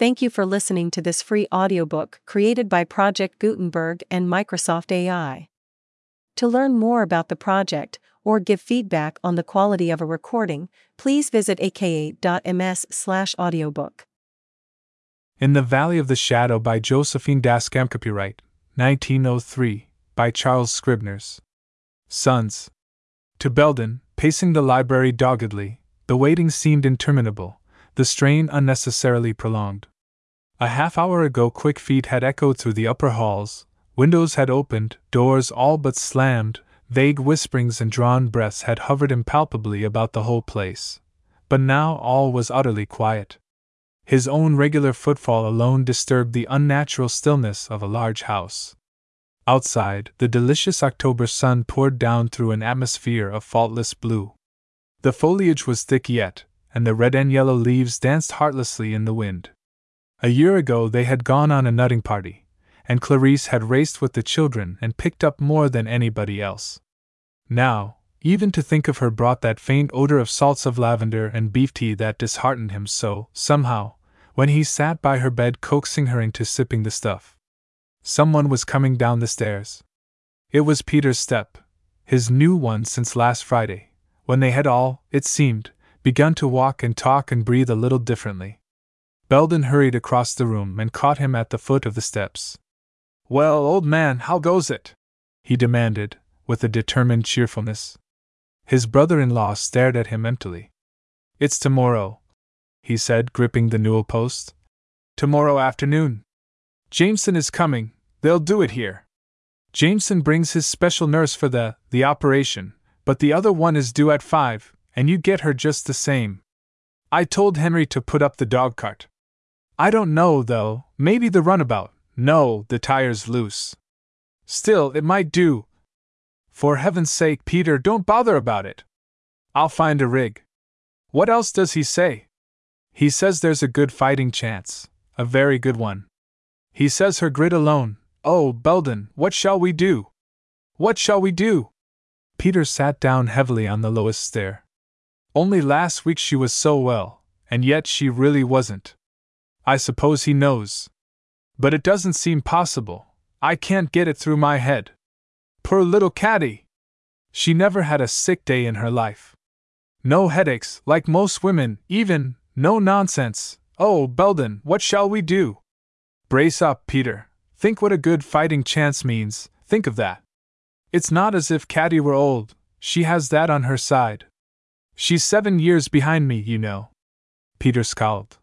Thank you for listening to this free audiobook created by Project Gutenberg and Microsoft AI. To learn more about the project or give feedback on the quality of a recording, please visit aka.ms/audiobook. In the Valley of the Shadow by Josephine Daskam copyright 1903 by Charles Scribners. Sons. To Belden, pacing the library doggedly, the waiting seemed interminable, the strain unnecessarily prolonged. A half hour ago, quick feet had echoed through the upper halls, windows had opened, doors all but slammed, vague whisperings and drawn breaths had hovered impalpably about the whole place. But now all was utterly quiet. His own regular footfall alone disturbed the unnatural stillness of a large house. Outside, the delicious October sun poured down through an atmosphere of faultless blue. The foliage was thick yet, and the red and yellow leaves danced heartlessly in the wind. A year ago they had gone on a nutting party, and Clarice had raced with the children and picked up more than anybody else. Now, even to think of her brought that faint odor of salts of lavender and beef tea that disheartened him so, somehow, when he sat by her bed coaxing her into sipping the stuff. Someone was coming down the stairs. It was Peter's step, his new one since last Friday, when they had all, it seemed, begun to walk and talk and breathe a little differently. Belden hurried across the room and caught him at the foot of the steps. Well, old man, how goes it? he demanded, with a determined cheerfulness. His brother in law stared at him emptily. It's tomorrow, he said, gripping the newel post. Tomorrow afternoon. Jameson is coming, they'll do it here. Jameson brings his special nurse for the, the operation, but the other one is due at five, and you get her just the same. I told Henry to put up the dog cart. I don't know, though, maybe the runabout. No, the tire's loose. Still, it might do. For heaven's sake, Peter, don't bother about it. I'll find a rig. What else does he say? He says there's a good fighting chance, a very good one. He says her grit alone. Oh, Belden, what shall we do? What shall we do? Peter sat down heavily on the lowest stair. Only last week she was so well, and yet she really wasn't. I suppose he knows. But it doesn't seem possible. I can't get it through my head. Poor little Caddy! She never had a sick day in her life. No headaches, like most women, even, no nonsense. Oh, Belden, what shall we do? Brace up, Peter. Think what a good fighting chance means, think of that. It's not as if Caddy were old, she has that on her side. She's seven years behind me, you know. Peter scowled.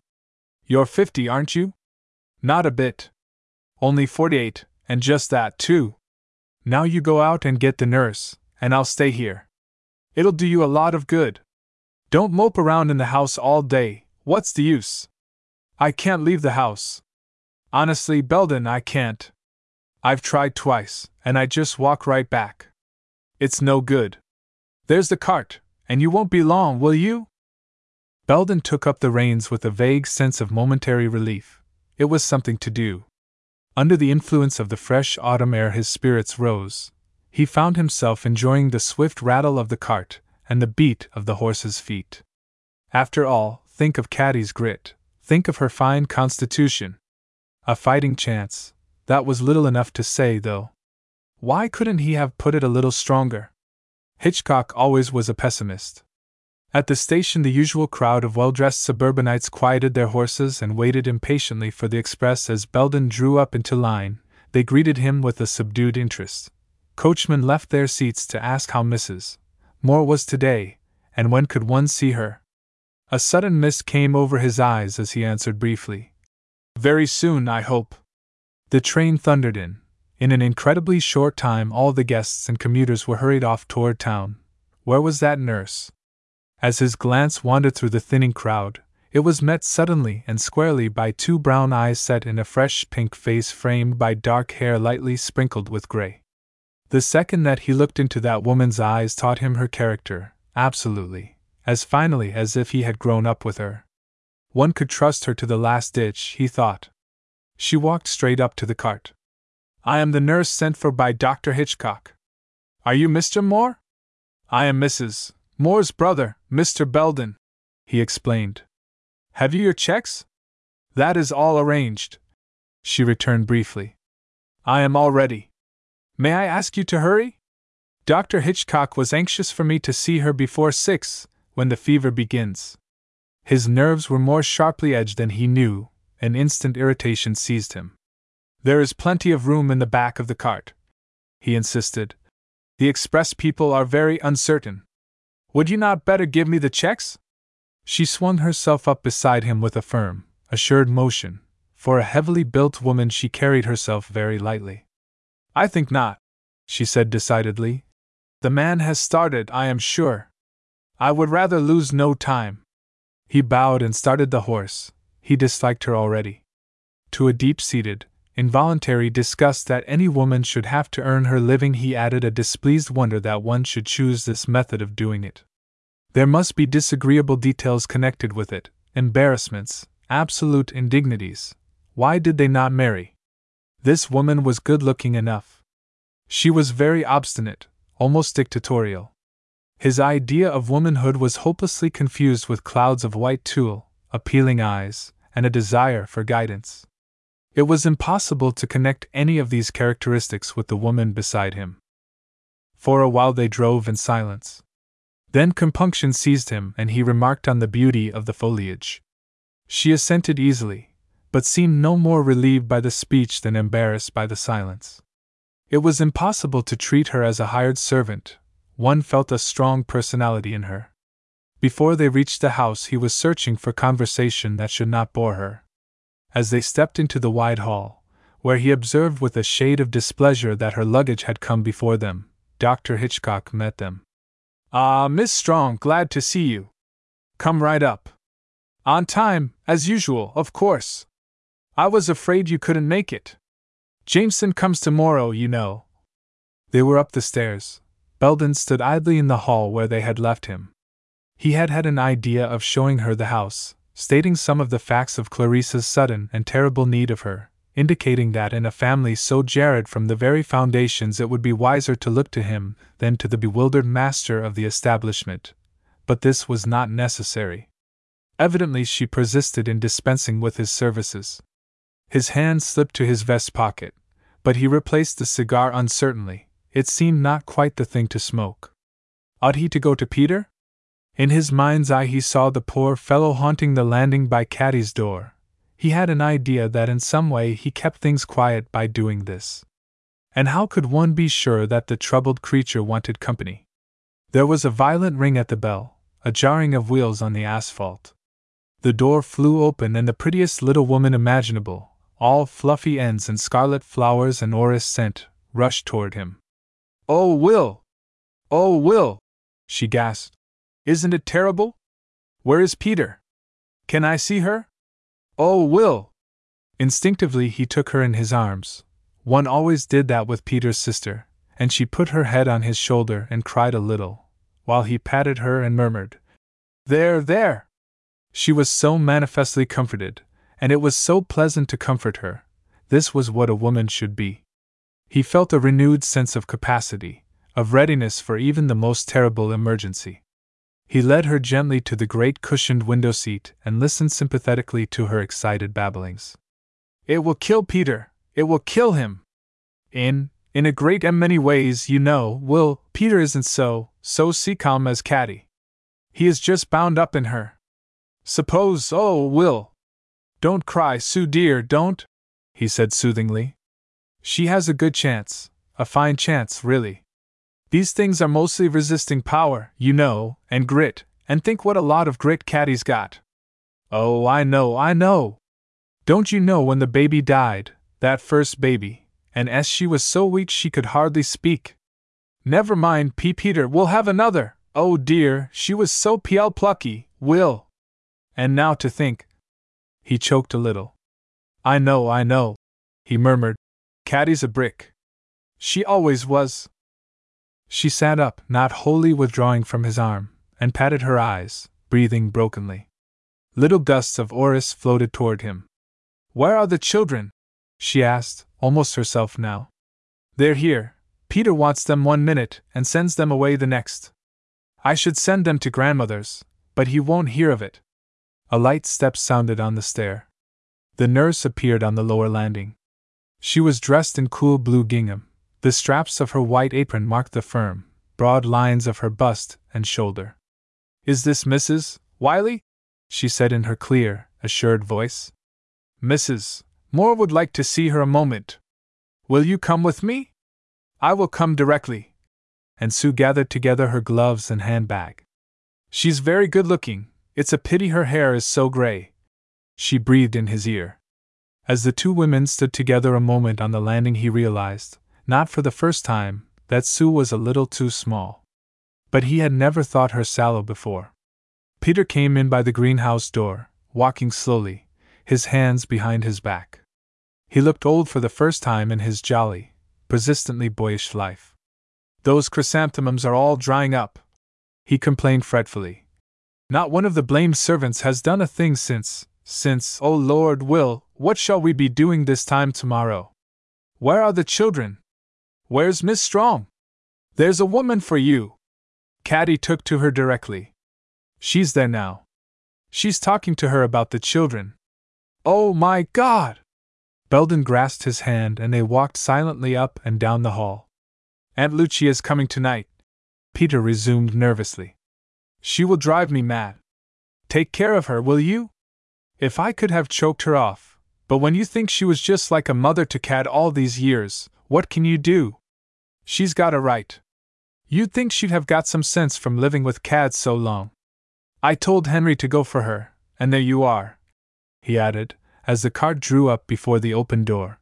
You're fifty, aren't you? Not a bit. Only forty eight, and just that, too. Now you go out and get the nurse, and I'll stay here. It'll do you a lot of good. Don't mope around in the house all day, what's the use? I can't leave the house. Honestly, Belden, I can't. I've tried twice, and I just walk right back. It's no good. There's the cart, and you won't be long, will you? Belden took up the reins with a vague sense of momentary relief. It was something to do. Under the influence of the fresh autumn air, his spirits rose. He found himself enjoying the swift rattle of the cart and the beat of the horse's feet. After all, think of Caddy's grit, think of her fine constitution. A fighting chance, that was little enough to say, though. Why couldn't he have put it a little stronger? Hitchcock always was a pessimist. At the station, the usual crowd of well dressed suburbanites quieted their horses and waited impatiently for the express as Belden drew up into line. They greeted him with a subdued interest. Coachmen left their seats to ask how Mrs. Moore was today, and when could one see her. A sudden mist came over his eyes as he answered briefly Very soon, I hope. The train thundered in. In an incredibly short time, all the guests and commuters were hurried off toward town. Where was that nurse? As his glance wandered through the thinning crowd, it was met suddenly and squarely by two brown eyes set in a fresh pink face framed by dark hair lightly sprinkled with gray. The second that he looked into that woman's eyes taught him her character, absolutely, as finally as if he had grown up with her. One could trust her to the last ditch, he thought. She walked straight up to the cart. I am the nurse sent for by Dr. Hitchcock. Are you Mr. Moore? I am Mrs. Moore's brother, Mr. Belden, he explained. Have you your checks? That is all arranged, she returned briefly. I am all ready. May I ask you to hurry? Dr. Hitchcock was anxious for me to see her before six, when the fever begins. His nerves were more sharply edged than he knew, and instant irritation seized him. There is plenty of room in the back of the cart, he insisted. The express people are very uncertain. Would you not better give me the checks? She swung herself up beside him with a firm, assured motion. For a heavily built woman, she carried herself very lightly. I think not, she said decidedly. The man has started, I am sure. I would rather lose no time. He bowed and started the horse. He disliked her already. To a deep seated, involuntary disgust that any woman should have to earn her living, he added a displeased wonder that one should choose this method of doing it. There must be disagreeable details connected with it, embarrassments, absolute indignities. Why did they not marry? This woman was good looking enough. She was very obstinate, almost dictatorial. His idea of womanhood was hopelessly confused with clouds of white tulle, appealing eyes, and a desire for guidance. It was impossible to connect any of these characteristics with the woman beside him. For a while they drove in silence. Then compunction seized him, and he remarked on the beauty of the foliage. She assented easily, but seemed no more relieved by the speech than embarrassed by the silence. It was impossible to treat her as a hired servant, one felt a strong personality in her. Before they reached the house, he was searching for conversation that should not bore her. As they stepped into the wide hall, where he observed with a shade of displeasure that her luggage had come before them, Dr. Hitchcock met them. Ah, Miss Strong, glad to see you. Come right up. On time, as usual, of course. I was afraid you couldn't make it. Jameson comes tomorrow, you know. They were up the stairs. Belden stood idly in the hall where they had left him. He had had an idea of showing her the house, stating some of the facts of Clarissa's sudden and terrible need of her, indicating that in a family so jarred from the very foundations it would be wiser to look to him than to the bewildered master of the establishment. But this was not necessary. Evidently, she persisted in dispensing with his services. His hand slipped to his vest pocket, but he replaced the cigar uncertainly. It seemed not quite the thing to smoke. Ought he to go to Peter? In his mind's eye, he saw the poor fellow haunting the landing by Caddy's door, he had an idea that in some way he kept things quiet by doing this. And how could one be sure that the troubled creature wanted company? There was a violent ring at the bell, a jarring of wheels on the asphalt. The door flew open and the prettiest little woman imaginable, all fluffy ends and scarlet flowers and orris scent, rushed toward him. Oh, Will! Oh, Will! she gasped. Isn't it terrible? Where is Peter? Can I see her? Oh, Will! Instinctively, he took her in his arms. One always did that with Peter's sister, and she put her head on his shoulder and cried a little, while he patted her and murmured, There, there! She was so manifestly comforted, and it was so pleasant to comfort her. This was what a woman should be. He felt a renewed sense of capacity, of readiness for even the most terrible emergency. He led her gently to the great cushioned window seat and listened sympathetically to her excited babblings. It will kill Peter! It will kill him! In, in a great and many ways, you know, Will, Peter isn't so, so sea calm as Caddy. He is just bound up in her. Suppose, oh, Will! Don't cry, Sue dear, don't, he said soothingly. She has a good chance, a fine chance, really. These things are mostly resisting power, you know, and grit, and think what a lot of grit Caddy's got. Oh, I know, I know. Don't you know when the baby died, that first baby, and as she was so weak she could hardly speak? Never mind, P. Peter, we'll have another. Oh dear, she was so pl plucky, Will. And now to think. He choked a little. I know, I know, he murmured. Caddy's a brick. She always was. She sat up, not wholly withdrawing from his arm, and patted her eyes, breathing brokenly. Little gusts of orris floated toward him. Where are the children? she asked, almost herself now. They're here. Peter wants them one minute and sends them away the next. I should send them to grandmother's, but he won't hear of it. A light step sounded on the stair. The nurse appeared on the lower landing. She was dressed in cool blue gingham. The straps of her white apron marked the firm, broad lines of her bust and shoulder. Is this Mrs. Wiley? she said in her clear, assured voice. Mrs. Moore would like to see her a moment. Will you come with me? I will come directly. And Sue gathered together her gloves and handbag. She's very good looking, it's a pity her hair is so gray. She breathed in his ear. As the two women stood together a moment on the landing, he realized, not for the first time, that Sue was a little too small. But he had never thought her sallow before. Peter came in by the greenhouse door, walking slowly, his hands behind his back. He looked old for the first time in his jolly, persistently boyish life. Those chrysanthemums are all drying up, he complained fretfully. Not one of the blamed servants has done a thing since, since, oh Lord, Will, what shall we be doing this time tomorrow? Where are the children? Where's Miss Strong? There's a woman for you. Caddy took to her directly. She's there now. She's talking to her about the children. Oh my God! Belden grasped his hand and they walked silently up and down the hall. Aunt Lucia's coming tonight, Peter resumed nervously. She will drive me mad. Take care of her, will you? If I could have choked her off, but when you think she was just like a mother to Cad all these years, what can you do? She's got a right. You'd think she'd have got some sense from living with Cad so long. I told Henry to go for her, and there you are, he added, as the cart drew up before the open door.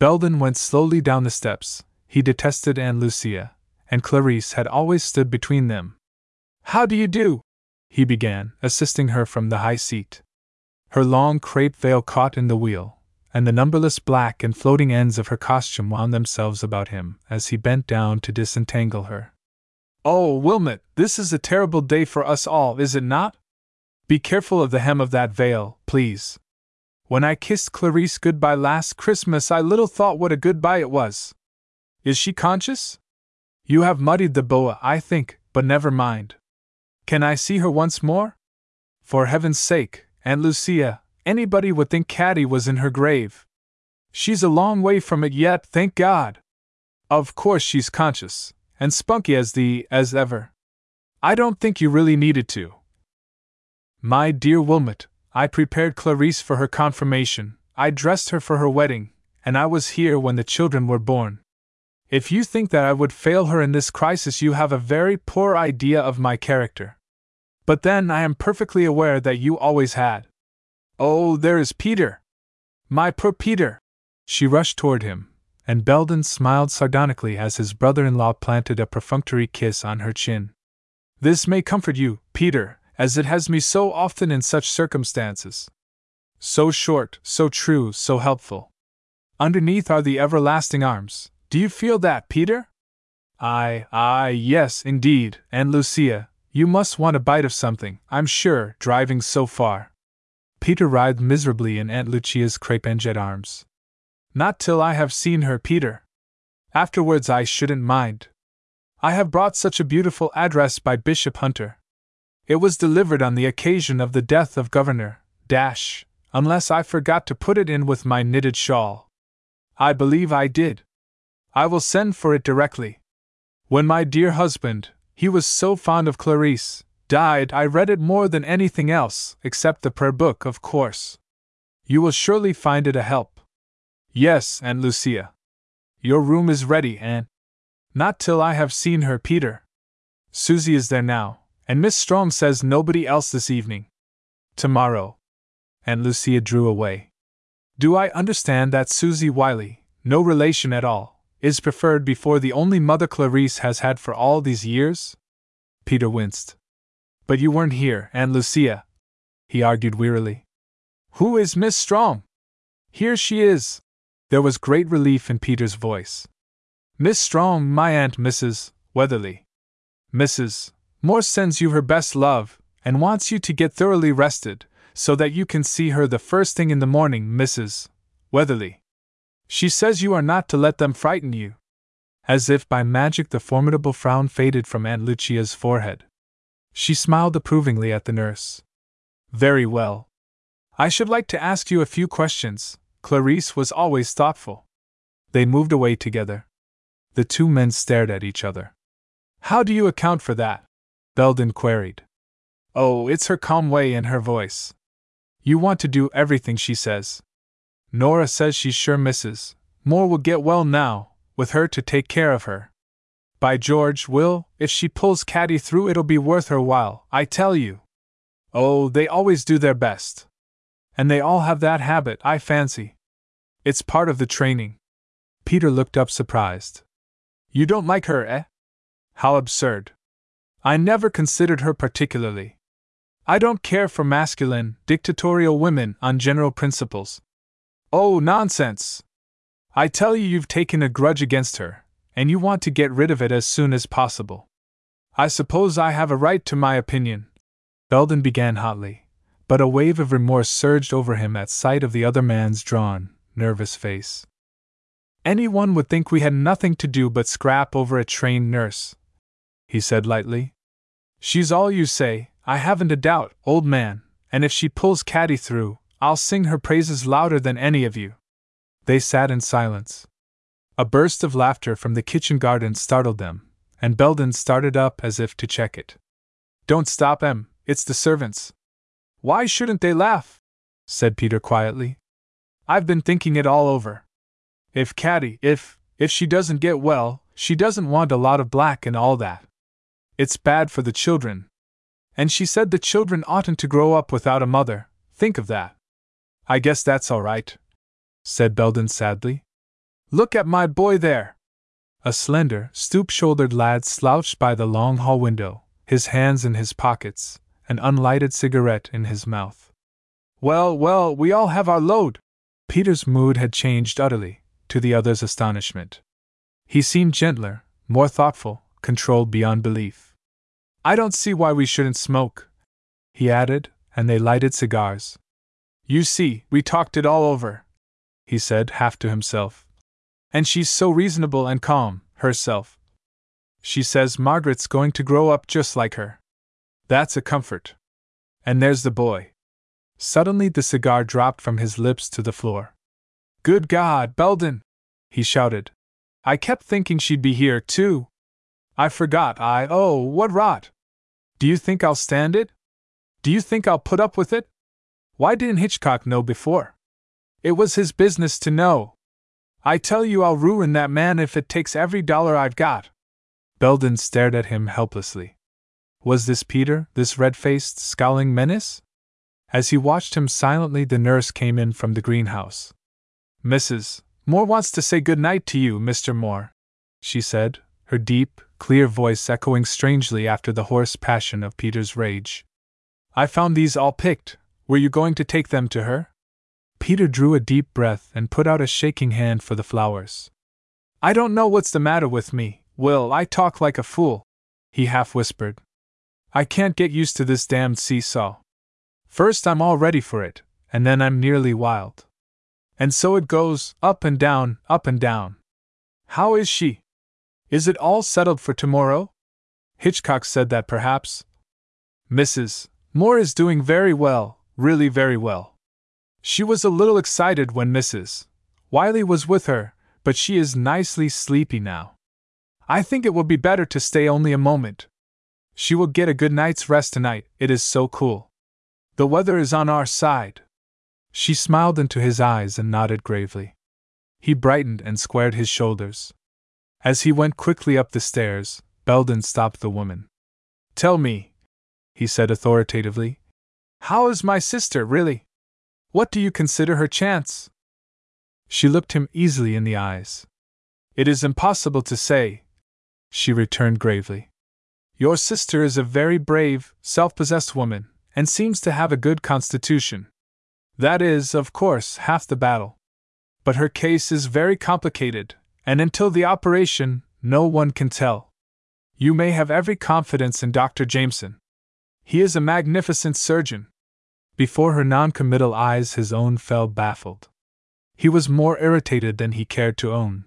Belden went slowly down the steps. He detested Aunt Lucia, and Clarice had always stood between them. How do you do? he began, assisting her from the high seat. Her long crepe veil caught in the wheel, and the numberless black and floating ends of her costume wound themselves about him as he bent down to disentangle her. Oh, Wilmot, this is a terrible day for us all, is it not? Be careful of the hem of that veil, please. When I kissed Clarice goodbye last Christmas, I little thought what a goodbye it was. Is she conscious? You have muddied the boa, I think, but never mind. Can I see her once more? For heaven's sake, Aunt Lucia, anybody would think Caddy was in her grave. She's a long way from it yet, thank God. Of course she's conscious, and spunky as the as ever. I don't think you really needed to. My dear Wilmot, I prepared Clarice for her confirmation, I dressed her for her wedding, and I was here when the children were born. If you think that I would fail her in this crisis, you have a very poor idea of my character. But then I am perfectly aware that you always had. Oh, there is Peter! My poor Peter! She rushed toward him, and Belden smiled sardonically as his brother in law planted a perfunctory kiss on her chin. This may comfort you, Peter, as it has me so often in such circumstances. So short, so true, so helpful. Underneath are the everlasting arms, do you feel that, Peter? Aye, aye, yes, indeed, and Lucia, you must want a bite of something, I'm sure, driving so far. Peter writhed miserably in Aunt Lucia's crepe and jet arms. Not till I have seen her, Peter. Afterwards, I shouldn't mind. I have brought such a beautiful address by Bishop Hunter. It was delivered on the occasion of the death of Governor Dash, unless I forgot to put it in with my knitted shawl. I believe I did. I will send for it directly. When my dear husband, he was so fond of Clarice, died, I read it more than anything else, except the prayer book, of course. You will surely find it a help. Yes, Aunt Lucia. Your room is ready, Aunt. Not till I have seen her, Peter. Susie is there now, and Miss Strong says nobody else this evening. Tomorrow. Aunt Lucia drew away. Do I understand that Susie Wiley, no relation at all, is preferred before the only mother Clarice has had for all these years? Peter winced. But you weren't here, Aunt Lucia, he argued wearily. Who is Miss Strong? Here she is. There was great relief in Peter's voice. Miss Strong, my Aunt Mrs. Weatherly. Mrs. Moore sends you her best love, and wants you to get thoroughly rested, so that you can see her the first thing in the morning, Mrs. Weatherly. She says you are not to let them frighten you. As if by magic, the formidable frown faded from Aunt Lucia's forehead. She smiled approvingly at the nurse. Very well. I should like to ask you a few questions. Clarice was always thoughtful. They moved away together. The two men stared at each other. How do you account for that? Belden queried. Oh, it's her calm way and her voice. You want to do everything she says. Nora says she's sure Mrs. Moore will get well now, with her to take care of her. By George, Will, if she pulls Caddy through, it'll be worth her while, I tell you. Oh, they always do their best. And they all have that habit, I fancy. It's part of the training. Peter looked up surprised. You don't like her, eh? How absurd. I never considered her particularly. I don't care for masculine, dictatorial women on general principles. Oh, nonsense! I tell you, you've taken a grudge against her, and you want to get rid of it as soon as possible. I suppose I have a right to my opinion. Belden began hotly, but a wave of remorse surged over him at sight of the other man's drawn, nervous face. Anyone would think we had nothing to do but scrap over a trained nurse, he said lightly. She's all you say, I haven't a doubt, old man, and if she pulls Caddy through, I'll sing her praises louder than any of you. They sat in silence. A burst of laughter from the kitchen garden startled them, and Belden started up as if to check it. Don't stop, Em, it's the servants. Why shouldn't they laugh? said Peter quietly. I've been thinking it all over. If Caddy, if, if she doesn't get well, she doesn't want a lot of black and all that. It's bad for the children. And she said the children oughtn't to grow up without a mother. Think of that. I guess that's all right, said Belden sadly. Look at my boy there. A slender, stoop shouldered lad slouched by the long hall window, his hands in his pockets, an unlighted cigarette in his mouth. Well, well, we all have our load. Peter's mood had changed utterly, to the other's astonishment. He seemed gentler, more thoughtful, controlled beyond belief. I don't see why we shouldn't smoke, he added, and they lighted cigars. You see, we talked it all over, he said, half to himself. And she's so reasonable and calm, herself. She says Margaret's going to grow up just like her. That's a comfort. And there's the boy. Suddenly the cigar dropped from his lips to the floor. Good God, Belden! he shouted. I kept thinking she'd be here, too. I forgot I. Oh, what rot! Do you think I'll stand it? Do you think I'll put up with it? Why didn't Hitchcock know before? It was his business to know. I tell you, I'll ruin that man if it takes every dollar I've got. Belden stared at him helplessly. Was this Peter, this red faced, scowling menace? As he watched him silently, the nurse came in from the greenhouse. Mrs. Moore wants to say good night to you, Mr. Moore, she said, her deep, clear voice echoing strangely after the hoarse passion of Peter's rage. I found these all picked. Were you going to take them to her? Peter drew a deep breath and put out a shaking hand for the flowers. I don't know what's the matter with me, Will, I talk like a fool, he half whispered. I can't get used to this damned seesaw. First I'm all ready for it, and then I'm nearly wild. And so it goes, up and down, up and down. How is she? Is it all settled for tomorrow? Hitchcock said that perhaps. Mrs. Moore is doing very well, really very well. She was a little excited when Mrs. Wiley was with her, but she is nicely sleepy now. I think it will be better to stay only a moment. She will get a good night's rest tonight, it is so cool. The weather is on our side. She smiled into his eyes and nodded gravely. He brightened and squared his shoulders. As he went quickly up the stairs, Belden stopped the woman. Tell me, he said authoritatively, how is my sister, really? What do you consider her chance? She looked him easily in the eyes. It is impossible to say, she returned gravely. Your sister is a very brave, self possessed woman, and seems to have a good constitution. That is, of course, half the battle. But her case is very complicated, and until the operation, no one can tell. You may have every confidence in Dr. Jameson. He is a magnificent surgeon. Before her noncommittal eyes, his own fell baffled. He was more irritated than he cared to own.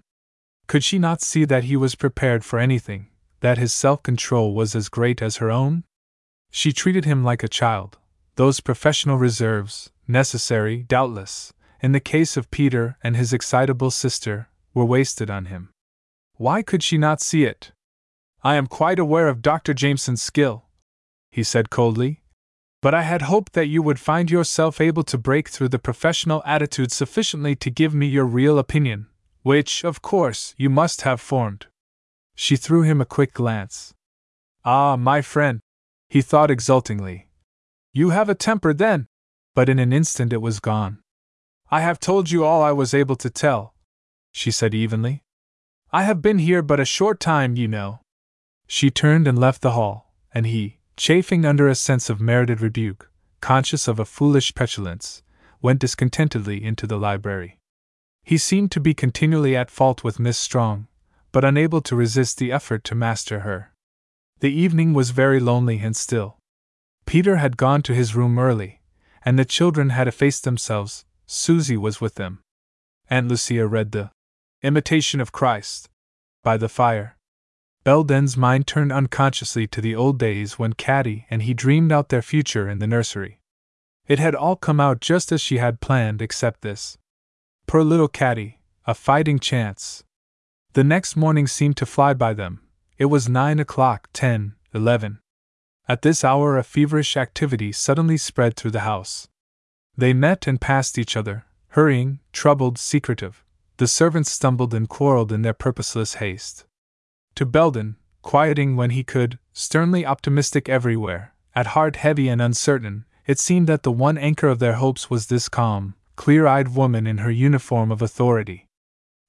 Could she not see that he was prepared for anything, that his self control was as great as her own? She treated him like a child. Those professional reserves, necessary, doubtless, in the case of Peter and his excitable sister, were wasted on him. Why could she not see it? I am quite aware of Dr. Jameson's skill, he said coldly, but I had hoped that you would find yourself able to break through the professional attitude sufficiently to give me your real opinion, which, of course, you must have formed. She threw him a quick glance. Ah, my friend, he thought exultingly. You have a temper then! But in an instant it was gone. I have told you all I was able to tell, she said evenly. I have been here but a short time, you know. She turned and left the hall, and he, chafing under a sense of merited rebuke, conscious of a foolish petulance, went discontentedly into the library. He seemed to be continually at fault with Miss Strong, but unable to resist the effort to master her. The evening was very lonely and still. Peter had gone to his room early, and the children had effaced themselves. Susie was with them. Aunt Lucia read the Imitation of Christ by the fire. Belden's mind turned unconsciously to the old days when Caddy and he dreamed out their future in the nursery. It had all come out just as she had planned, except this. Poor little Caddy, a fighting chance. The next morning seemed to fly by them. It was nine o'clock, ten, eleven. At this hour, a feverish activity suddenly spread through the house. They met and passed each other, hurrying, troubled, secretive. The servants stumbled and quarreled in their purposeless haste. To Belden, quieting when he could, sternly optimistic everywhere, at heart heavy and uncertain, it seemed that the one anchor of their hopes was this calm, clear eyed woman in her uniform of authority.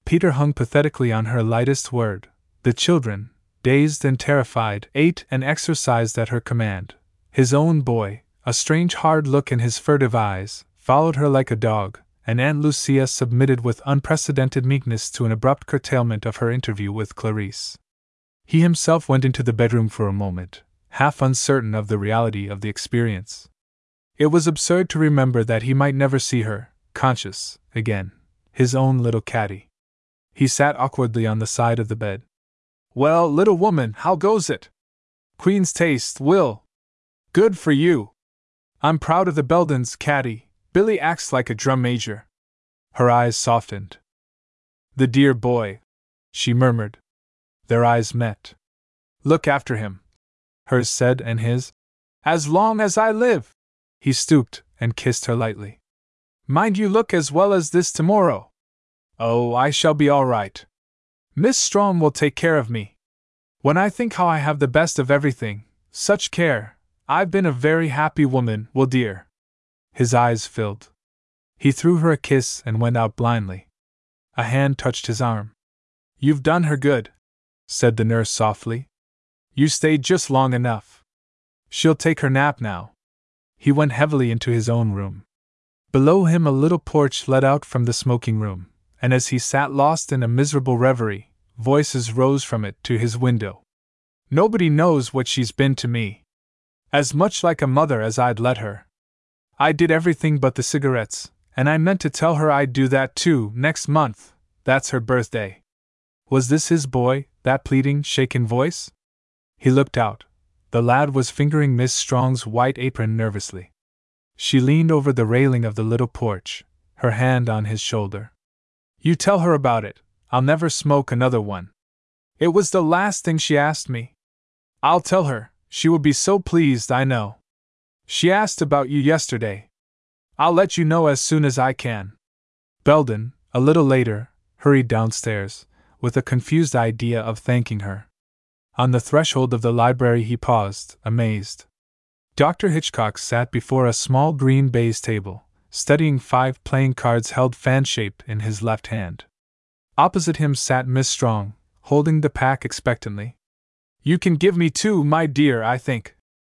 Peter hung pathetically on her lightest word. The children, dazed and terrified, ate and exercised at her command. His own boy, a strange hard look in his furtive eyes, followed her like a dog, and Aunt Lucia submitted with unprecedented meekness to an abrupt curtailment of her interview with Clarice. He himself went into the bedroom for a moment, half uncertain of the reality of the experience. It was absurd to remember that he might never see her, conscious, again, his own little Caddy. He sat awkwardly on the side of the bed. Well, little woman, how goes it? Queen's taste, Will. Good for you. I'm proud of the Beldens, Caddy. Billy acts like a drum major. Her eyes softened. The dear boy, she murmured. Their eyes met. Look after him. Hers said, and his. As long as I live. He stooped and kissed her lightly. Mind you look as well as this tomorrow. Oh, I shall be all right. Miss Strong will take care of me. When I think how I have the best of everything, such care, I've been a very happy woman, Will dear. His eyes filled. He threw her a kiss and went out blindly. A hand touched his arm. You've done her good, said the nurse softly. You stayed just long enough. She'll take her nap now. He went heavily into his own room. Below him, a little porch led out from the smoking room and as he sat lost in a miserable reverie, voices rose from it to his window. Nobody knows what she's been to me. As much like a mother as I'd let her. I did everything but the cigarettes, and I meant to tell her I'd do that too next month. That's her birthday. Was this his boy, that pleading, shaken voice? He looked out. The lad was fingering Miss Strong's white apron nervously. She leaned over the railing of the little porch, her hand on his shoulder. You tell her about it. I'll never smoke another one. It was the last thing she asked me. I'll tell her, she will be so pleased, I know. She asked about you yesterday. I'll let you know as soon as I can. Belden, a little later, hurried downstairs, with a confused idea of thanking her. On the threshold of the library he paused, amazed. Dr. Hitchcock sat before a small green baize table, studying five playing cards held fan shaped in his left hand. Opposite him sat Miss Strong, holding the pack expectantly. You can give me two, my dear, I think,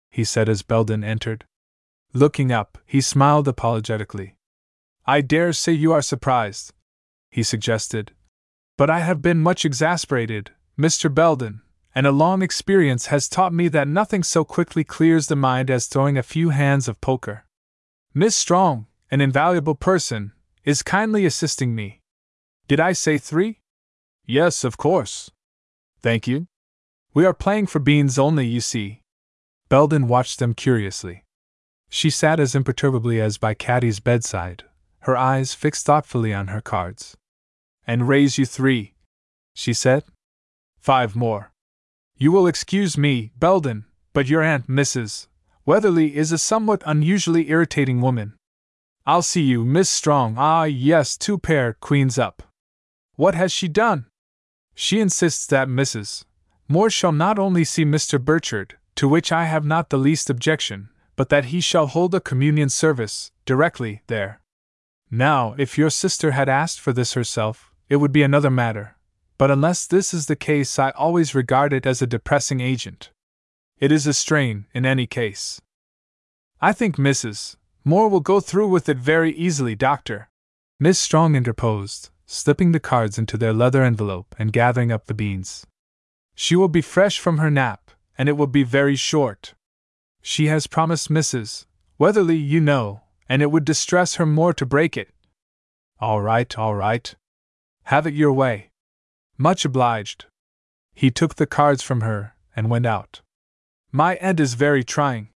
he said as Belden entered. Looking up, he smiled apologetically. I dare say you are surprised, he suggested. But I have been much exasperated, Mr. Belden, and a long experience has taught me that nothing so quickly clears the mind as throwing a few hands of poker. Miss Strong, an invaluable person, is kindly assisting me. Did I say three? Yes, of course. Thank you. We are playing for beans only, you see. Belden watched them curiously. She sat as imperturbably as by Caddy's bedside, her eyes fixed thoughtfully on her cards. And raise you three, she said. Five more. You will excuse me, Belden, but your Aunt Mrs. Weatherly is a somewhat unusually irritating woman. I'll see you, Miss Strong. Ah, yes, two pair, queens up. What has she done? She insists that Mrs. Moore shall not only see Mr. Burchard, to which I have not the least objection, but that he shall hold a communion service, directly, there. Now, if your sister had asked for this herself, it would be another matter, but unless this is the case, I always regard it as a depressing agent. It is a strain, in any case. I think Mrs. Moore will go through with it very easily, Doctor. Miss Strong interposed, slipping the cards into their leather envelope and gathering up the beans. She will be fresh from her nap, and it will be very short. She has promised Mrs. Weatherly, you know, and it would distress her more to break it. All right, all right. Have it your way. Much obliged. He took the cards from her and went out. My end is very trying,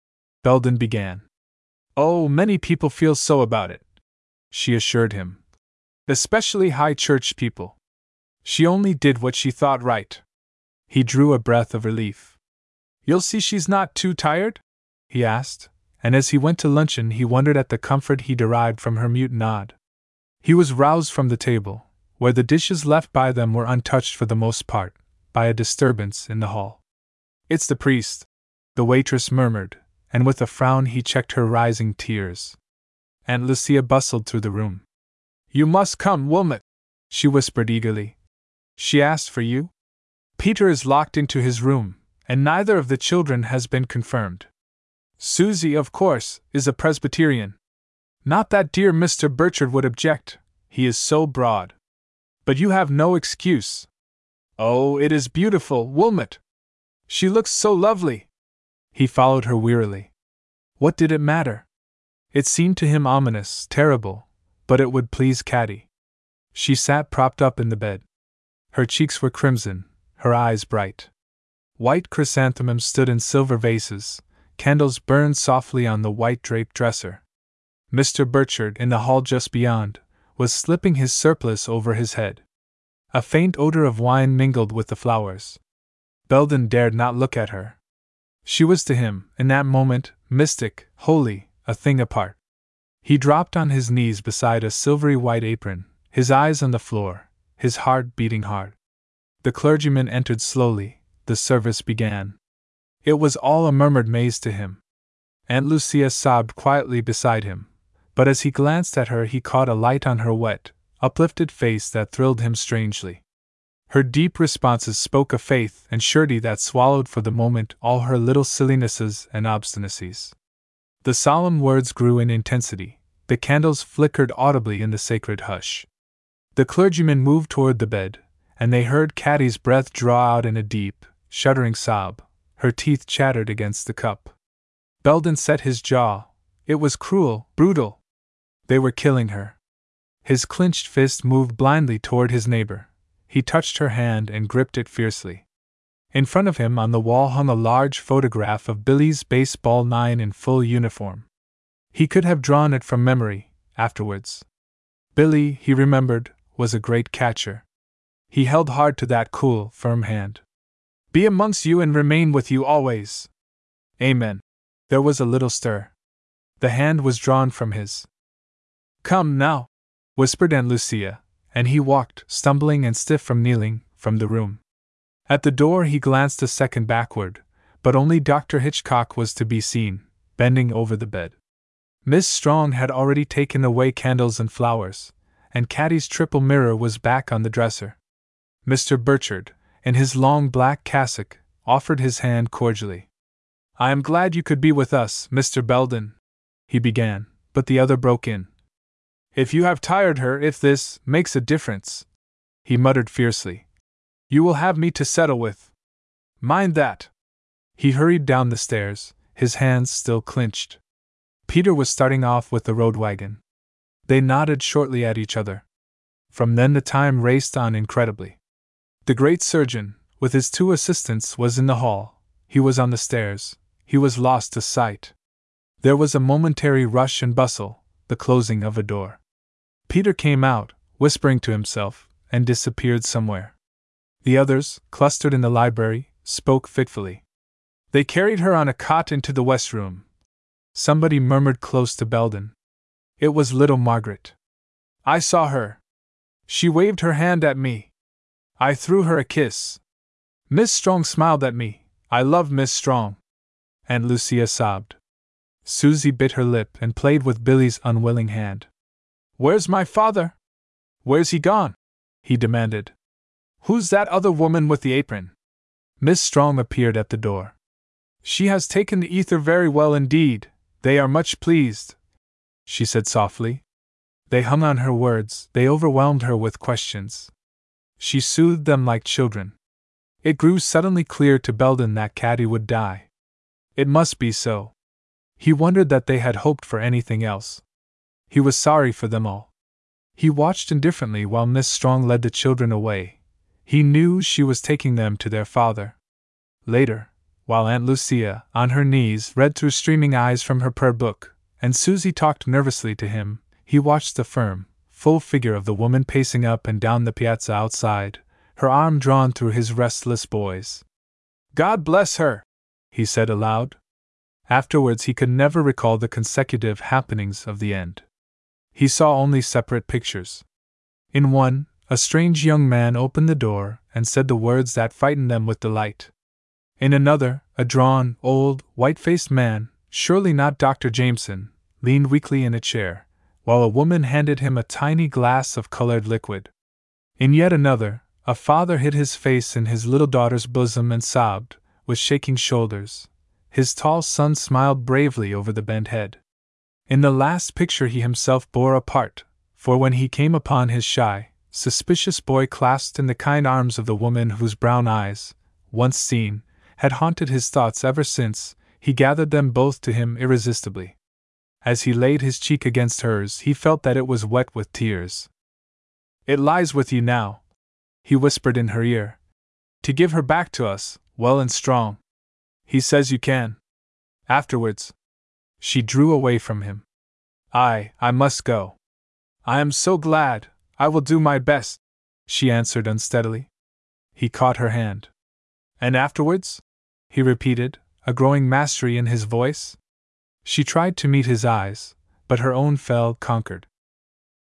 Belden began. Oh, many people feel so about it, she assured him. Especially high church people. She only did what she thought right. He drew a breath of relief. You'll see she's not too tired? he asked, and as he went to luncheon he wondered at the comfort he derived from her mute nod. He was roused from the table, where the dishes left by them were untouched for the most part, by a disturbance in the hall. It's the priest, the waitress murmured, and with a frown he checked her rising tears. Aunt Lucia bustled through the room. You must come, Wilmot, she whispered eagerly. She asked for you? Peter is locked into his room, and neither of the children has been confirmed. Susie, of course, is a Presbyterian. Not that dear Mr. Burchard would object, he is so broad. But you have no excuse. Oh, it is beautiful, Wilmot! She looks so lovely! He followed her wearily. What did it matter? It seemed to him ominous, terrible, but it would please Caddy. She sat propped up in the bed. Her cheeks were crimson, her eyes bright. White chrysanthemums stood in silver vases, candles burned softly on the white draped dresser. Mr. Burchard, in the hall just beyond, was slipping his surplice over his head. A faint odor of wine mingled with the flowers. Belden dared not look at her. She was to him, in that moment, mystic, holy, a thing apart. He dropped on his knees beside a silvery white apron, his eyes on the floor, his heart beating hard. The clergyman entered slowly, the service began. It was all a murmured maze to him. Aunt Lucia sobbed quietly beside him, but as he glanced at her, he caught a light on her wet, uplifted face that thrilled him strangely. Her deep responses spoke a faith and surety that swallowed for the moment all her little sillinesses and obstinacies. The solemn words grew in intensity, the candles flickered audibly in the sacred hush. The clergyman moved toward the bed, and they heard Caddy's breath draw out in a deep, shuddering sob. Her teeth chattered against the cup. Belden set his jaw. It was cruel, brutal. They were killing her. His clenched fist moved blindly toward his neighbor, he touched her hand and gripped it fiercely. In front of him on the wall hung a large photograph of Billy's baseball nine in full uniform. He could have drawn it from memory, afterwards. Billy, he remembered, was a great catcher. He held hard to that cool, firm hand. Be amongst you and remain with you always. Amen. There was a little stir. The hand was drawn from his. Come now, whispered Aunt Lucia, and he walked, stumbling and stiff from kneeling, from the room. At the door he glanced a second backward, but only Dr. Hitchcock was to be seen, bending over the bed. Miss Strong had already taken away candles and flowers, and Caddy's triple mirror was back on the dresser. Mr. Burchard, in his long black cassock, offered his hand cordially. I am glad you could be with us, Mr. Belden, he began, but the other broke in. If you have tired her, if this makes a difference, he muttered fiercely, you will have me to settle with. Mind that. He hurried down the stairs, his hands still clenched. Peter was starting off with the road wagon. They nodded shortly at each other. From then the time raced on incredibly. The great surgeon, with his two assistants, was in the hall, he was on the stairs, he was lost to sight. There was a momentary rush and bustle, the closing of a door. Peter came out, whispering to himself, and disappeared somewhere. The others, clustered in the library, spoke fitfully. They carried her on a cot into the west room. Somebody murmured close to Belden. It was little Margaret. I saw her. She waved her hand at me. I threw her a kiss. Miss Strong smiled at me. I love Miss Strong. And Lucia sobbed. Susie bit her lip and played with Billy's unwilling hand. Where's my father? Where's he gone? he demanded. Who's that other woman with the apron? Miss Strong appeared at the door. She has taken the ether very well indeed, they are much pleased, she said softly. They hung on her words, they overwhelmed her with questions. She soothed them like children. It grew suddenly clear to Belden that Caddy would die. It must be so. He wondered that they had hoped for anything else. He was sorry for them all. He watched indifferently while Miss Strong led the children away. He knew she was taking them to their father. Later, while Aunt Lucia, on her knees, read through streaming eyes from her prayer book, and Susie talked nervously to him, he watched the firm, full figure of the woman pacing up and down the piazza outside, her arm drawn through his restless boy's. God bless her! he said aloud. Afterwards, he could never recall the consecutive happenings of the end. He saw only separate pictures. In one, a strange young man opened the door and said the words that frightened them with delight. In another, a drawn, old, white faced man, surely not Dr. Jameson, leaned weakly in a chair, while a woman handed him a tiny glass of colored liquid. In yet another, a father hid his face in his little daughter's bosom and sobbed, with shaking shoulders. His tall son smiled bravely over the bent head. In the last picture, he himself bore a part, for when he came upon his shy, suspicious boy clasped in the kind arms of the woman whose brown eyes, once seen, had haunted his thoughts ever since, he gathered them both to him irresistibly. As he laid his cheek against hers, he felt that it was wet with tears. It lies with you now, he whispered in her ear. To give her back to us, well and strong. He says you can. Afterwards. She drew away from him. I, I must go. I am so glad, I will do my best, she answered unsteadily. He caught her hand. And afterwards? he repeated, a growing mastery in his voice. She tried to meet his eyes, but her own fell conquered.